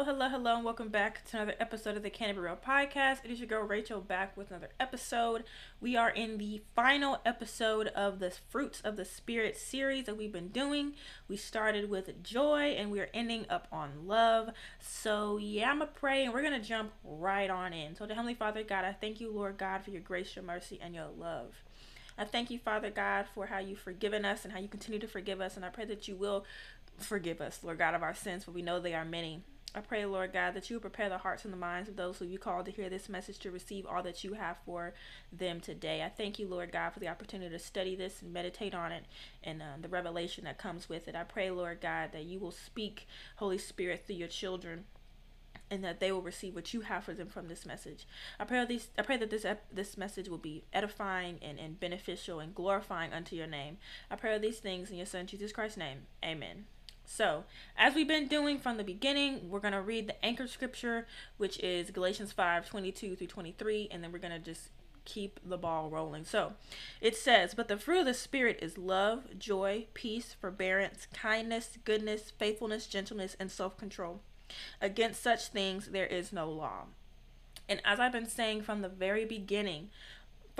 Hello, hello, hello, and welcome back to another episode of the Can I Be Real podcast. It is your girl Rachel back with another episode. We are in the final episode of the Fruits of the Spirit series that we've been doing. We started with joy and we are ending up on love. So, yeah, I'm going to pray and we're going to jump right on in. So, the Heavenly Father, God, I thank you, Lord God, for your grace, your mercy, and your love. I thank you, Father God, for how you've forgiven us and how you continue to forgive us. And I pray that you will forgive us, Lord God, of our sins, for we know they are many. I pray, Lord God, that you prepare the hearts and the minds of those who you called to hear this message to receive all that you have for them today. I thank you, Lord God, for the opportunity to study this and meditate on it and uh, the revelation that comes with it. I pray, Lord God, that you will speak, Holy Spirit, through your children and that they will receive what you have for them from this message. I pray these I pray that this this message will be edifying and, and beneficial and glorifying unto your name. I pray these things in your son Jesus Christ's name. Amen. So, as we've been doing from the beginning, we're going to read the anchor scripture, which is Galatians 5 22 through 23, and then we're going to just keep the ball rolling. So, it says, But the fruit of the Spirit is love, joy, peace, forbearance, kindness, goodness, faithfulness, gentleness, and self control. Against such things there is no law. And as I've been saying from the very beginning,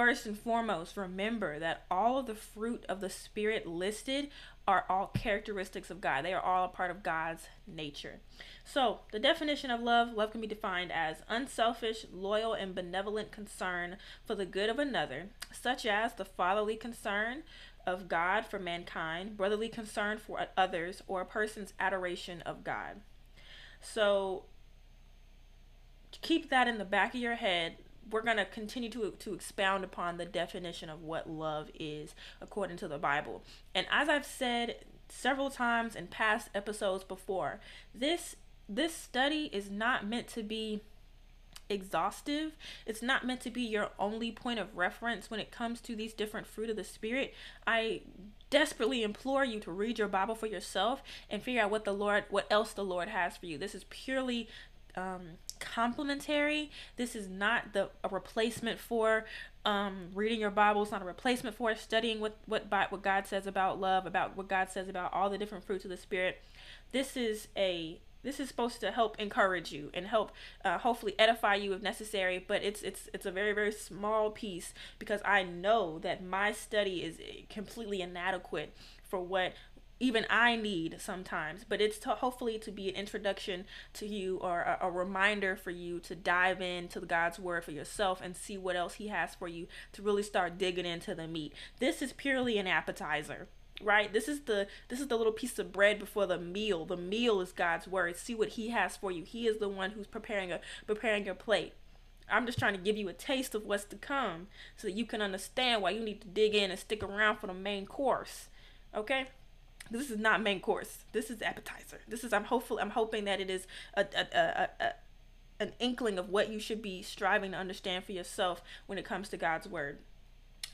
First and foremost, remember that all of the fruit of the Spirit listed are all characteristics of God. They are all a part of God's nature. So, the definition of love love can be defined as unselfish, loyal, and benevolent concern for the good of another, such as the fatherly concern of God for mankind, brotherly concern for others, or a person's adoration of God. So, keep that in the back of your head we're going to continue to to expound upon the definition of what love is according to the Bible. And as I've said several times in past episodes before, this this study is not meant to be exhaustive. It's not meant to be your only point of reference when it comes to these different fruit of the spirit. I desperately implore you to read your Bible for yourself and figure out what the Lord what else the Lord has for you. This is purely um, complementary. This is not the a replacement for um, reading your Bible. It's not a replacement for studying what what what God says about love, about what God says about all the different fruits of the Spirit. This is a this is supposed to help encourage you and help uh, hopefully edify you if necessary but it's it's it's a very very small piece because i know that my study is completely inadequate for what even I need sometimes, but it's to hopefully to be an introduction to you or a, a, reminder for you to dive into God's word for yourself and see what else He has for you to really start digging into the meat. This is purely an appetizer. Right? This is the this is the little piece of bread before the meal. The meal is God's word. See what He has for you. He is the one who's preparing a preparing your plate. I'm just trying to give you a taste of what's to come so that you can understand why you need to dig in and stick around for the main course. Okay? This is not main course. This is appetizer. This is I'm hopeful I'm hoping that it is a, a, a, a an inkling of what you should be striving to understand for yourself when it comes to God's word.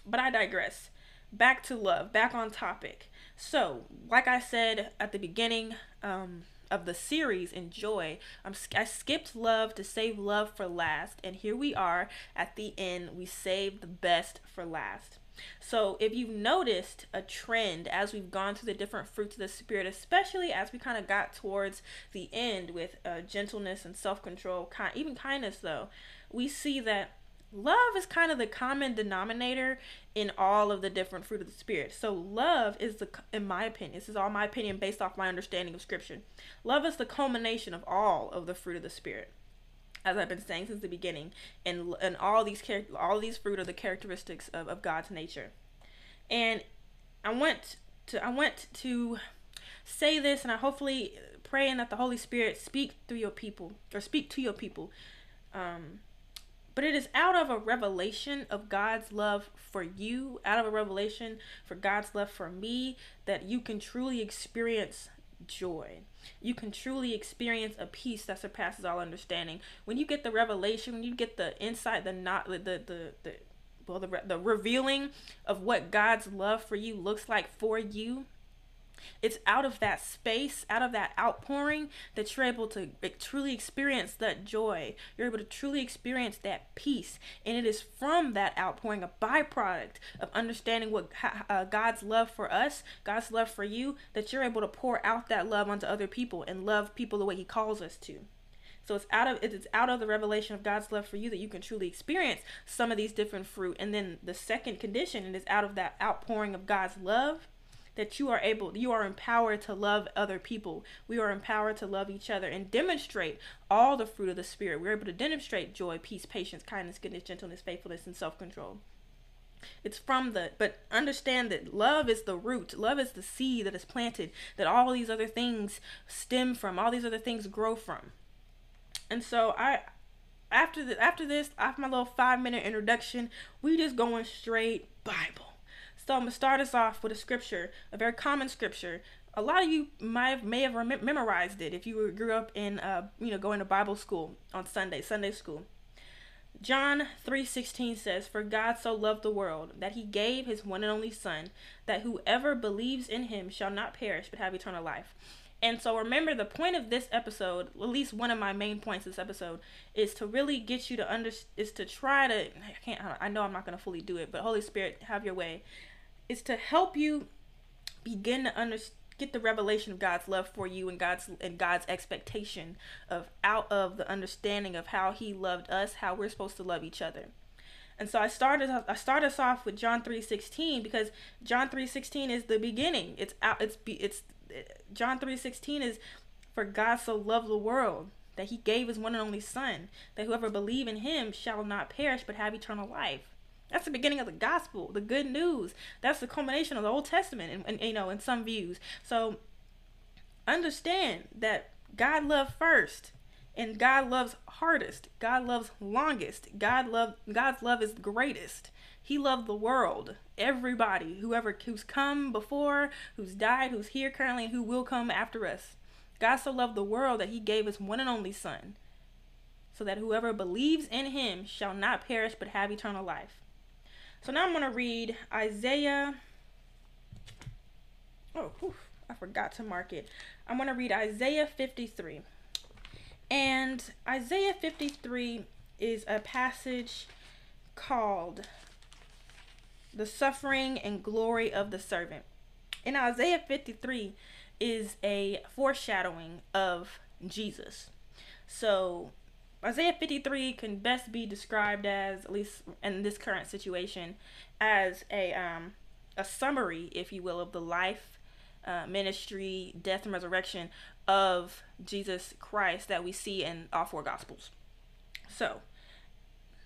But I digress. Back to love, back on topic. So, like I said at the beginning um, of the series, Enjoy, I'm, I skipped love to save love for last. And here we are at the end. We saved the best for last. So, if you've noticed a trend as we've gone through the different fruits of the Spirit, especially as we kind of got towards the end with uh, gentleness and self control, kind, even kindness, though, we see that love is kind of the common denominator in all of the different fruit of the spirit. So love is the in my opinion this is all my opinion based off my understanding of scripture. Love is the culmination of all of the fruit of the spirit as I've been saying since the beginning, and and all these char- all these fruit are the characteristics of, of God's nature. And I want to I want to say this, and I hopefully praying that the Holy Spirit speak through your people or speak to your people. Um, but it is out of a revelation of God's love for you, out of a revelation for God's love for me, that you can truly experience joy. You can truly experience a peace that surpasses all understanding. When you get the revelation, when you get the insight, the not the the the, well the the revealing of what God's love for you looks like for you, it's out of that space, out of that outpouring, that you're able to truly experience that joy. You're able to truly experience that peace. And it is from that outpouring, a byproduct of understanding what uh, God's love for us, God's love for you, that you're able to pour out that love onto other people and love people the way He calls us to. So it's out of it's out of the revelation of God's love for you that you can truly experience some of these different fruit. And then the second condition is out of that outpouring of God's love that you are able you are empowered to love other people. We are empowered to love each other and demonstrate all the fruit of the spirit. We're able to demonstrate joy, peace, patience, kindness, goodness, gentleness, faithfulness, and self-control. It's from the, but understand that love is the root. Love is the seed that is planted, that all these other things stem from, all these other things grow from. And so I, after the, after this, after my little five minute introduction, we just going straight Bible. So I'm gonna start us off with a scripture, a very common scripture. A lot of you might may have rem- memorized it if you were, grew up in, uh, you know, going to Bible school on Sunday, Sunday school. John 3:16 says, "For God so loved the world that he gave his one and only son, that whoever believes in him shall not perish but have eternal life." And so remember the point of this episode, at least one of my main points this episode is to really get you to under is to try to I can't I know I'm not going to fully do it, but Holy Spirit, have your way. Is to help you begin to understand get the revelation of God's love for you and God's and God's expectation of out of the understanding of how he loved us, how we're supposed to love each other. And so I started I started us off with John 3:16 because John 3:16 is the beginning. It's out it's it's John 3:16 is for God so loved the world that he gave his one and only son that whoever believe in him shall not perish but have eternal life. That's the beginning of the gospel, the good news. That's the culmination of the Old Testament, and, and you know, in some views. So understand that God loved first, and God loves hardest. God loves longest. God love God's love is greatest. He loved the world, everybody, whoever who's come before, who's died, who's here currently, and who will come after us. God so loved the world that He gave His one and only Son, so that whoever believes in Him shall not perish but have eternal life. So now I'm going to read Isaiah. Oh, whew, I forgot to mark it. I'm going to read Isaiah 53. And Isaiah 53 is a passage called The Suffering and Glory of the Servant. In Isaiah 53 is a foreshadowing of Jesus. So Isaiah 53 can best be described as, at least in this current situation, as a um, a summary, if you will, of the life, uh, ministry, death, and resurrection of Jesus Christ that we see in all four Gospels. So,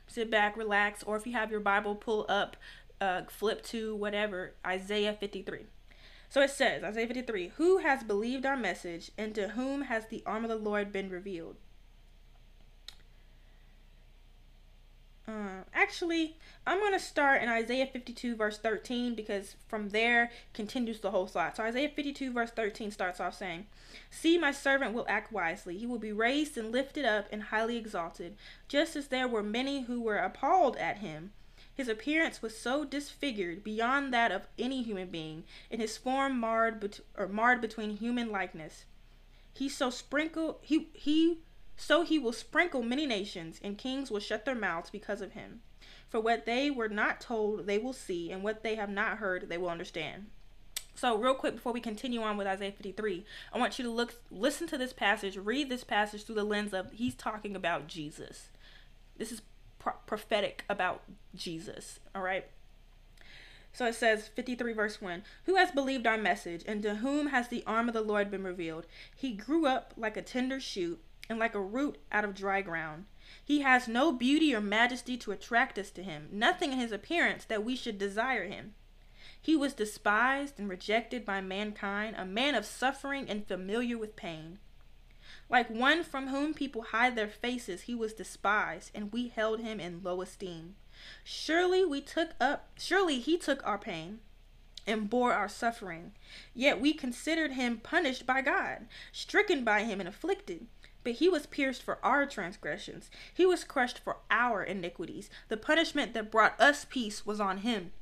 sit back, relax, or if you have your Bible, pull up, uh, flip to whatever, Isaiah 53. So it says, Isaiah 53, Who has believed our message, and to whom has the arm of the Lord been revealed? Uh, actually, I'm going to start in Isaiah 52, verse 13, because from there continues the whole slide. So, Isaiah 52, verse 13 starts off saying, See, my servant will act wisely. He will be raised and lifted up and highly exalted, just as there were many who were appalled at him. His appearance was so disfigured beyond that of any human being, and his form marred, bet- or marred between human likeness. He so sprinkled, he, he so he will sprinkle many nations, and kings will shut their mouths because of him. For what they were not told, they will see, and what they have not heard, they will understand. So, real quick before we continue on with Isaiah 53, I want you to look, listen to this passage, read this passage through the lens of he's talking about Jesus. This is pro- prophetic about Jesus. All right. So it says 53 verse 1 Who has believed our message, and to whom has the arm of the Lord been revealed? He grew up like a tender shoot and like a root out of dry ground. He has no beauty or majesty to attract us to him, nothing in his appearance that we should desire him. He was despised and rejected by mankind, a man of suffering and familiar with pain. Like one from whom people hide their faces, he was despised, and we held him in low esteem. Surely we took up surely he took our pain and bore our suffering. Yet we considered him punished by God, stricken by him and afflicted. But he was pierced for our transgressions, he was crushed for our iniquities. The punishment that brought us peace was on him.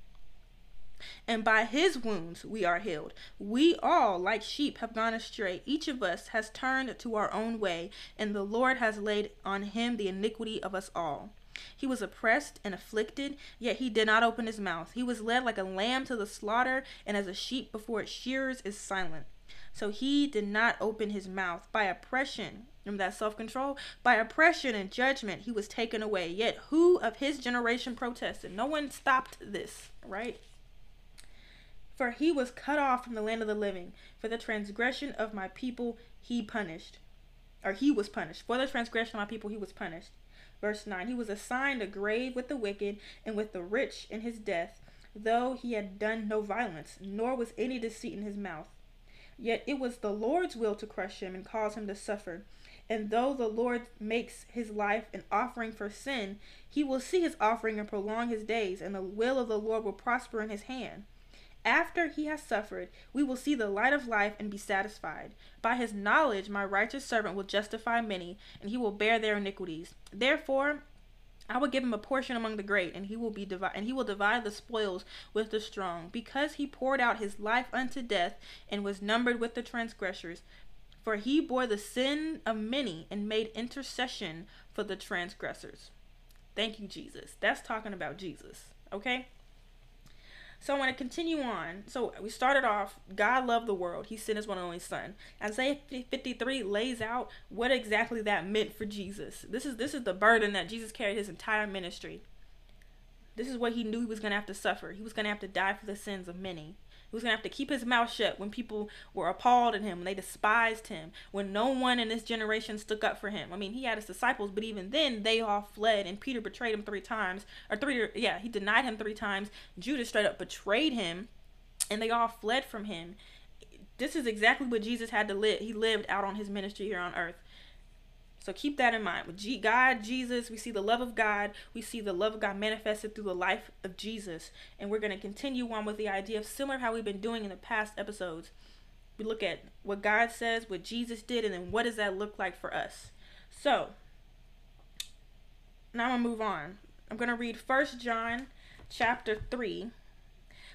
And by his wounds we are healed. We all, like sheep, have gone astray. Each of us has turned to our own way, and the Lord has laid on him the iniquity of us all. He was oppressed and afflicted, yet he did not open his mouth. He was led like a lamb to the slaughter, and as a sheep before its shearers is silent So he did not open his mouth. By oppression, remember that self control? By oppression and judgment, he was taken away. Yet who of his generation protested? No one stopped this, right? For he was cut off from the land of the living. For the transgression of my people, he punished. Or he was punished. For the transgression of my people, he was punished. Verse 9 He was assigned a grave with the wicked and with the rich in his death, though he had done no violence, nor was any deceit in his mouth. Yet it was the Lord's will to crush him and cause him to suffer. And though the Lord makes his life an offering for sin, he will see his offering and prolong his days, and the will of the Lord will prosper in his hand. After he has suffered, we will see the light of life and be satisfied. By his knowledge, my righteous servant will justify many, and he will bear their iniquities. Therefore, I will give him a portion among the great, and he will be divi- and he will divide the spoils with the strong, because he poured out his life unto death and was numbered with the transgressors. For he bore the sin of many and made intercession for the transgressors. Thank you, Jesus. That's talking about Jesus. Okay? So I want to continue on. So we started off, God loved the world. He sent his one and only son. Isaiah 53 lays out what exactly that meant for Jesus. This is this is the burden that Jesus carried his entire ministry. This is what he knew he was going to have to suffer. He was going to have to die for the sins of many. He was going to have to keep his mouth shut when people were appalled at him, they despised him, when no one in this generation stuck up for him. I mean, he had his disciples, but even then, they all fled, and Peter betrayed him three times. Or three, yeah, he denied him three times. Judas straight up betrayed him, and they all fled from him. This is exactly what Jesus had to live. He lived out on his ministry here on earth. So keep that in mind. With G- God, Jesus, we see the love of God. We see the love of God manifested through the life of Jesus. And we're going to continue on with the idea of similar how we've been doing in the past episodes. We look at what God says, what Jesus did, and then what does that look like for us. So now I'm going to move on. I'm going to read First John chapter 3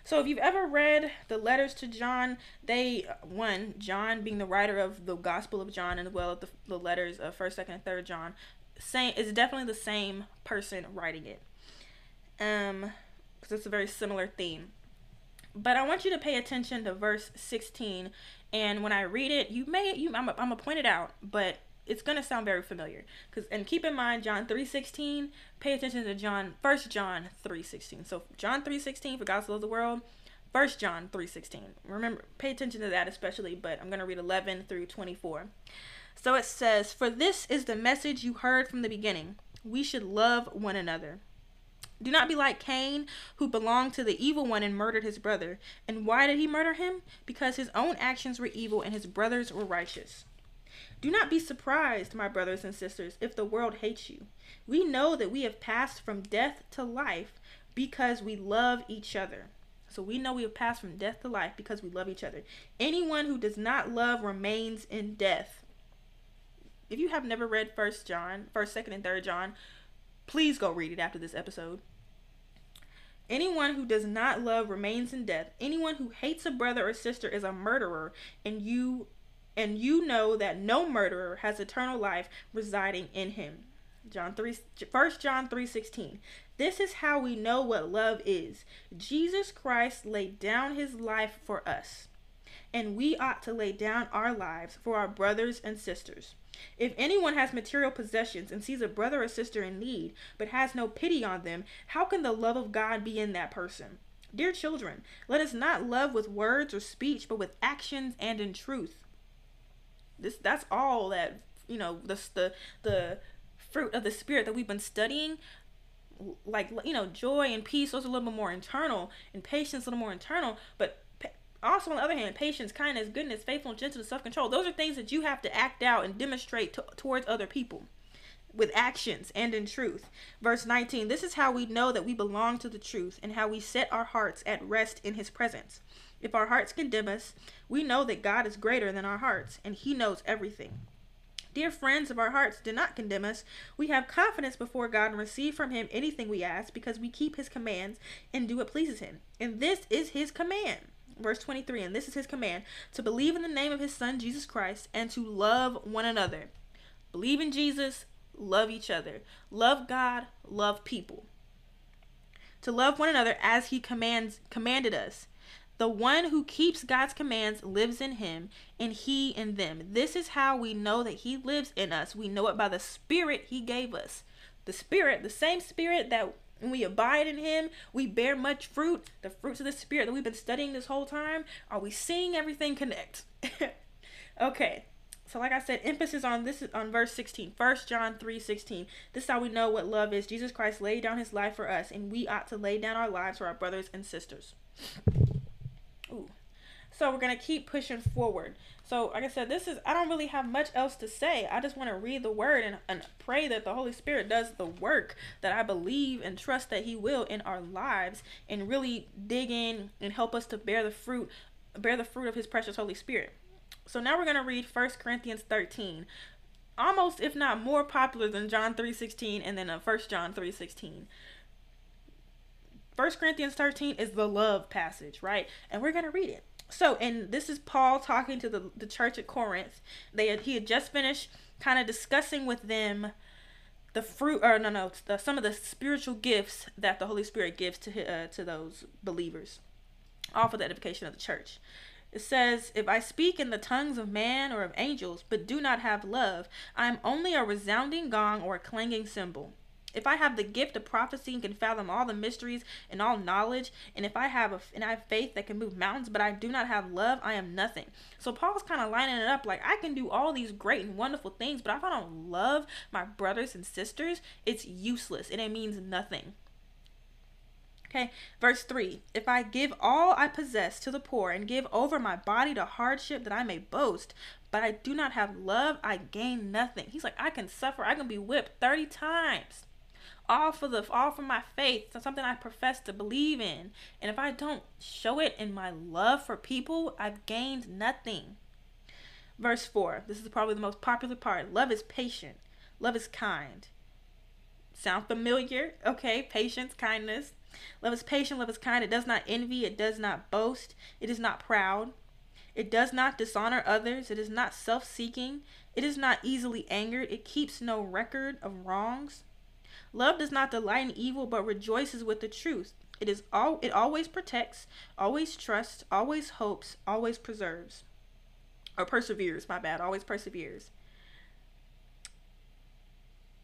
so if you've ever read the letters to John, they one John being the writer of the Gospel of John and well the, the letters of First, Second, and Third John, same is definitely the same person writing it. Um, because it's a very similar theme. But I want you to pay attention to verse 16, and when I read it, you may you I'm I'm gonna point it out, but it's gonna sound very familiar. Cause and keep in mind John three sixteen. Pay attention to John First John three sixteen. So John three sixteen for God so the world. First John three sixteen. Remember, pay attention to that especially. But I'm gonna read eleven through twenty four. So it says, "For this is the message you heard from the beginning. We should love one another." Do not be like Cain, who belonged to the evil one and murdered his brother. And why did he murder him? Because his own actions were evil and his brothers were righteous. Do not be surprised, my brothers and sisters, if the world hates you. We know that we have passed from death to life because we love each other. So we know we have passed from death to life because we love each other. Anyone who does not love remains in death. If you have never read First John, First, Second, and Third John, please go read it after this episode. Anyone who does not love remains in death. Anyone who hates a brother or sister is a murderer, and you and you know that no murderer has eternal life residing in him. John 3 1 John 3:16. This is how we know what love is. Jesus Christ laid down his life for us, and we ought to lay down our lives for our brothers and sisters. If anyone has material possessions and sees a brother or sister in need, but has no pity on them, how can the love of God be in that person? Dear children, let us not love with words or speech, but with actions and in truth. This that's all that you know the the the fruit of the spirit that we've been studying like you know joy and peace those are a little bit more internal and patience a little more internal but also on the other hand patience kindness goodness faithfulness gentleness self-control those are things that you have to act out and demonstrate to, towards other people with actions and in truth. Verse 19 this is how we know that we belong to the truth and how we set our hearts at rest in his presence if our hearts condemn us, we know that God is greater than our hearts, and He knows everything. Dear friends, if our hearts do not condemn us, we have confidence before God and receive from Him anything we ask because we keep His commands and do what pleases Him. And this is His command. Verse 23 And this is His command to believe in the name of His Son, Jesus Christ, and to love one another. Believe in Jesus, love each other. Love God, love people. To love one another as He commands commanded us The one who keeps God's commands lives in him, and he in them. This is how we know that he lives in us. We know it by the Spirit he gave us. The Spirit, the same Spirit that when we abide in him, we bear much fruit. The fruits of the Spirit that we've been studying this whole time. Are we seeing everything connect? okay. So like I said, emphasis on this is on verse 16. 1 John 3 16. This is how we know what love is. Jesus Christ laid down his life for us, and we ought to lay down our lives for our brothers and sisters. Ooh. So we're gonna keep pushing forward. So like I said, this is I don't really have much else to say. I just want to read the word and, and pray that the Holy Spirit does the work that I believe and trust that He will in our lives and really dig in and help us to bear the fruit bear the fruit of His precious Holy Spirit. So now we're going to read 1 Corinthians 13. Almost if not more popular than John 3:16 and then uh, 1 John 3:16. 1 Corinthians 13 is the love passage, right? And we're going to read it. So, and this is Paul talking to the, the church at Corinth. They had, he had just finished kind of discussing with them the fruit or no no the, some of the spiritual gifts that the Holy Spirit gives to uh, to those believers all for the edification of the church. It says, If I speak in the tongues of man or of angels, but do not have love, I am only a resounding gong or a clanging cymbal. If I have the gift of prophecy and can fathom all the mysteries and all knowledge, and if I have a, and I have faith that can move mountains, but I do not have love, I am nothing. So Paul's kind of lining it up like I can do all these great and wonderful things, but if I don't love my brothers and sisters, it's useless and it means nothing. Okay, verse 3 If I give all I possess to the poor and give over my body to hardship that I may boast, but I do not have love, I gain nothing. He's like, I can suffer, I can be whipped 30 times. All for the all for my faith, so something I profess to believe in. And if I don't show it in my love for people, I've gained nothing. Verse 4. This is probably the most popular part. Love is patient. Love is kind. Sound familiar? Okay, patience, kindness, Love is patient, love is kind. It does not envy, it does not boast, it is not proud. It does not dishonor others, it is not self seeking, it is not easily angered, it keeps no record of wrongs. Love does not delight in evil, but rejoices with the truth. It is all it always protects, always trusts, always hopes, always preserves. Or perseveres, my bad, always perseveres.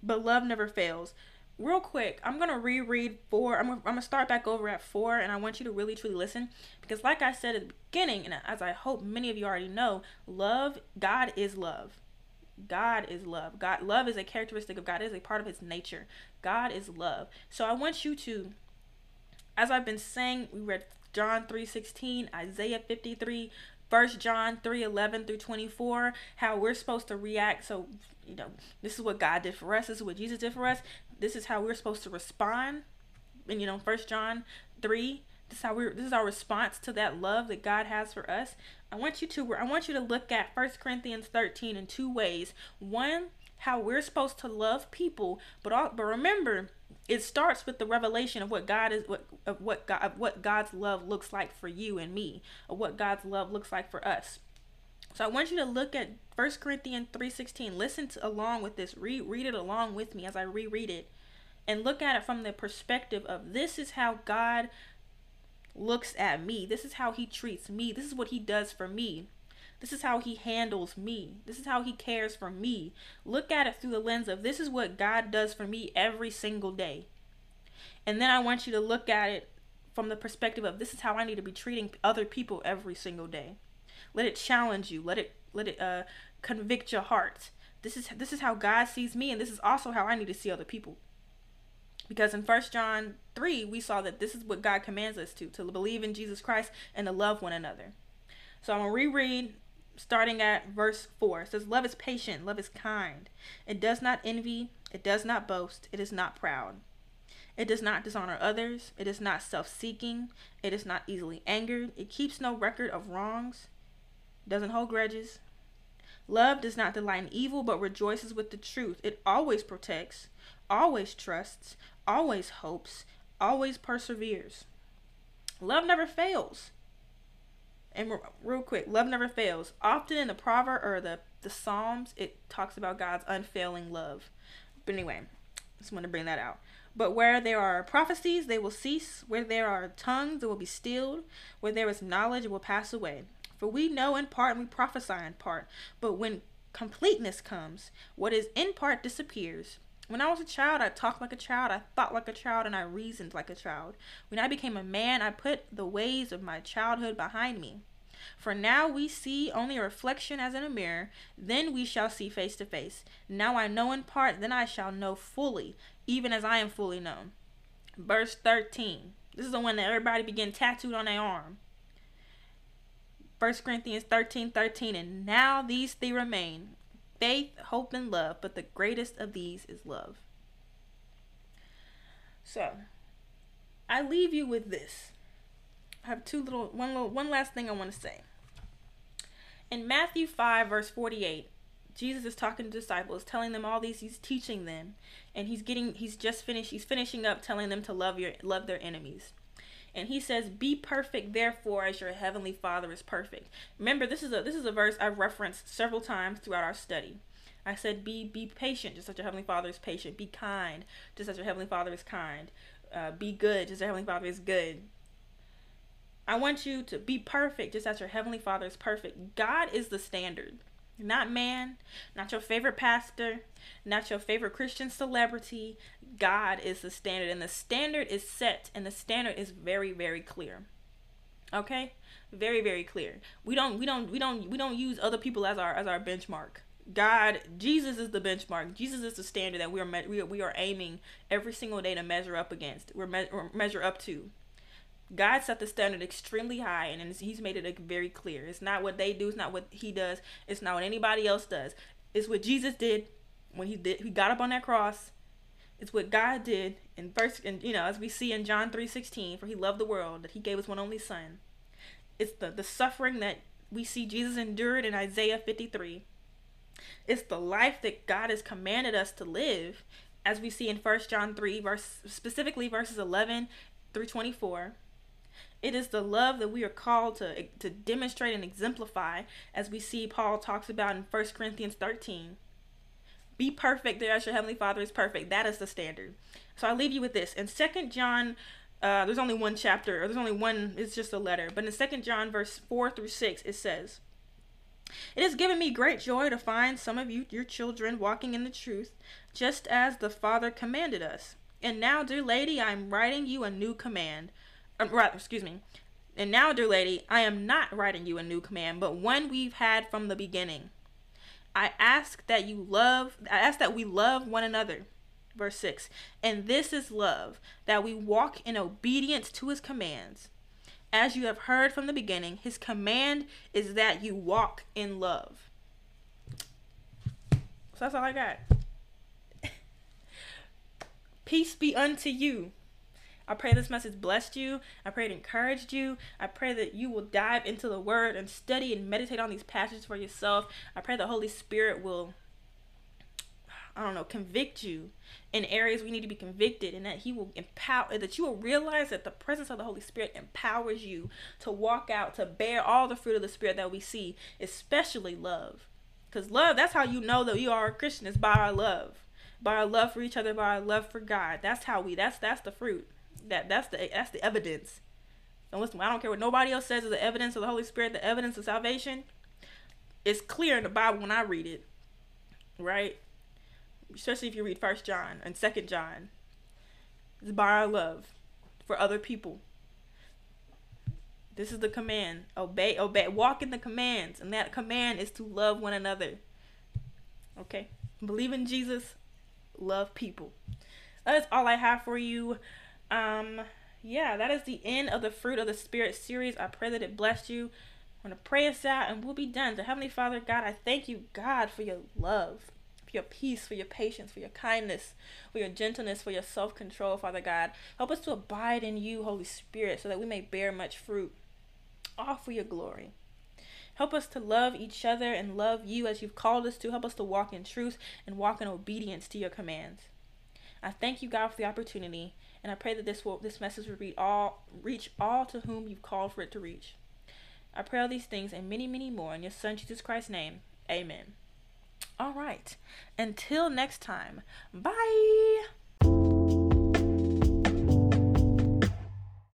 But love never fails real quick, I'm gonna reread four. I'm I'm gonna start back over at four, and I want you to really truly listen because, like I said at the beginning, and as I hope many of you already know, love, God is love. God is love. God, love is a characteristic of God. It is a part of His nature. God is love. So I want you to, as I've been saying, we read John three sixteen, Isaiah fifty three, First John 3 11 through 24, how we're supposed to react. So, you know, this is what God did for us, this is what Jesus did for us this is how we're supposed to respond. And you know, First John three. This is how we this is our response to that love that God has for us. I want you to I want you to look at First Corinthians 13 in two ways. One, how we're supposed to love people, but all, but remember, it starts with the revelation of what God is what of what God of what God's love looks like for you and me, of what God's love looks like for us. So I want you to look at 1 Corinthians 3:16. Listen to, along with this. Read read it along with me as I reread it and look at it from the perspective of this is how God looks at me. This is how he treats me. This is what he does for me. This is how he handles me. This is how he cares for me. Look at it through the lens of this is what God does for me every single day. And then I want you to look at it from the perspective of this is how I need to be treating other people every single day. Let it challenge you. Let it let it uh, convict your heart. This is this is how God sees me, and this is also how I need to see other people. Because in First John 3, we saw that this is what God commands us to to believe in Jesus Christ and to love one another. So I'm going to reread starting at verse 4. It says, Love is patient, love is kind. It does not envy, it does not boast, it is not proud. It does not dishonor others, it is not self seeking, it is not easily angered, it keeps no record of wrongs doesn't hold grudges. Love does not delight in evil, but rejoices with the truth. It always protects, always trusts, always hopes, always perseveres. Love never fails. And real quick, love never fails. Often in the proverb or the, the Psalms, it talks about God's unfailing love. But anyway, just want to bring that out. But where there are prophecies, they will cease. Where there are tongues, it will be stilled. Where there is knowledge, it will pass away. For we know in part and we prophesy in part. But when completeness comes, what is in part disappears. When I was a child, I talked like a child, I thought like a child, and I reasoned like a child. When I became a man, I put the ways of my childhood behind me. For now we see only a reflection as in a mirror, then we shall see face to face. Now I know in part, then I shall know fully, even as I am fully known. Verse 13. This is the one that everybody began tattooed on their arm. 1 Corinthians 13 13. And now these three remain faith, hope, and love, but the greatest of these is love. So, I leave you with this. I have two little one little one last thing I want to say. In Matthew 5 verse 48, Jesus is talking to disciples, telling them all these, he's teaching them, and he's getting he's just finished he's finishing up telling them to love your love their enemies. And he says, "Be perfect, therefore, as your heavenly Father is perfect." Remember, this is a this is a verse I've referenced several times throughout our study. I said, "Be be patient, just as your heavenly Father is patient. Be kind, just as your heavenly Father is kind. Uh, be good, just as your heavenly Father is good." I want you to be perfect just as your heavenly Father is perfect. God is the standard, not man, not your favorite pastor, not your favorite Christian celebrity. God is the standard, and the standard is set, and the standard is very, very clear. Okay, very, very clear. We don't, we don't, we don't, we don't use other people as our as our benchmark. God, Jesus is the benchmark. Jesus is the standard that we are me- we are, we are aiming every single day to measure up against. We're, me- measure up to. God set the standard extremely high, and He's made it very clear. It's not what they do. It's not what He does. It's not what anybody else does. It's what Jesus did when He did. He got up on that cross. It's what God did in verse, and you know, as we see in John three sixteen, for He loved the world that He gave His one only Son. It's the the suffering that we see Jesus endured in Isaiah fifty three. It's the life that God has commanded us to live, as we see in First John three, verse specifically verses eleven through twenty four it is the love that we are called to, to demonstrate and exemplify, as we see Paul talks about in 1 Corinthians 13. Be perfect there as your heavenly Father is perfect. That is the standard. So I leave you with this. In Second John, uh, there's only one chapter, or there's only one, it's just a letter. But in Second John, verse 4 through 6, it says, It has given me great joy to find some of you, your children, walking in the truth, just as the Father commanded us. And now, dear lady, I am writing you a new command um, rather, excuse me. And now, dear lady, I am not writing you a new command, but one we've had from the beginning. I ask that you love, I ask that we love one another. Verse 6 And this is love, that we walk in obedience to his commands. As you have heard from the beginning, his command is that you walk in love. So that's all I got. Peace be unto you. I pray this message blessed you. I pray it encouraged you. I pray that you will dive into the word and study and meditate on these passages for yourself. I pray the Holy Spirit will, I don't know, convict you in areas we need to be convicted and that He will empower, that you will realize that the presence of the Holy Spirit empowers you to walk out, to bear all the fruit of the Spirit that we see, especially love. Because love, that's how you know that you are a Christian, is by our love. By our love for each other, by our love for God. That's how we, that's, that's the fruit that that's the that's the evidence. And listen, I don't care what nobody else says is the evidence of the Holy Spirit, the evidence of salvation. It's clear in the Bible when I read it, right? Especially if you read First John and Second John. It's by our love for other people. This is the command. Obey, obey, walk in the commands, and that command is to love one another. Okay, believe in Jesus, love people. That is all I have for you. Um, yeah, that is the end of the Fruit of the Spirit series. I pray that it blessed you. I'm going to pray us out and we'll be done. To Heavenly Father, God, I thank you, God, for your love, for your peace, for your patience, for your kindness, for your gentleness, for your self control, Father God. Help us to abide in you, Holy Spirit, so that we may bear much fruit, all for your glory. Help us to love each other and love you as you've called us to. Help us to walk in truth and walk in obedience to your commands. I thank you, God, for the opportunity. And I pray that this will this message will reach all reach all to whom you've called for it to reach. I pray all these things and many, many more in your son Jesus Christ's name. Amen. All right. Until next time. Bye.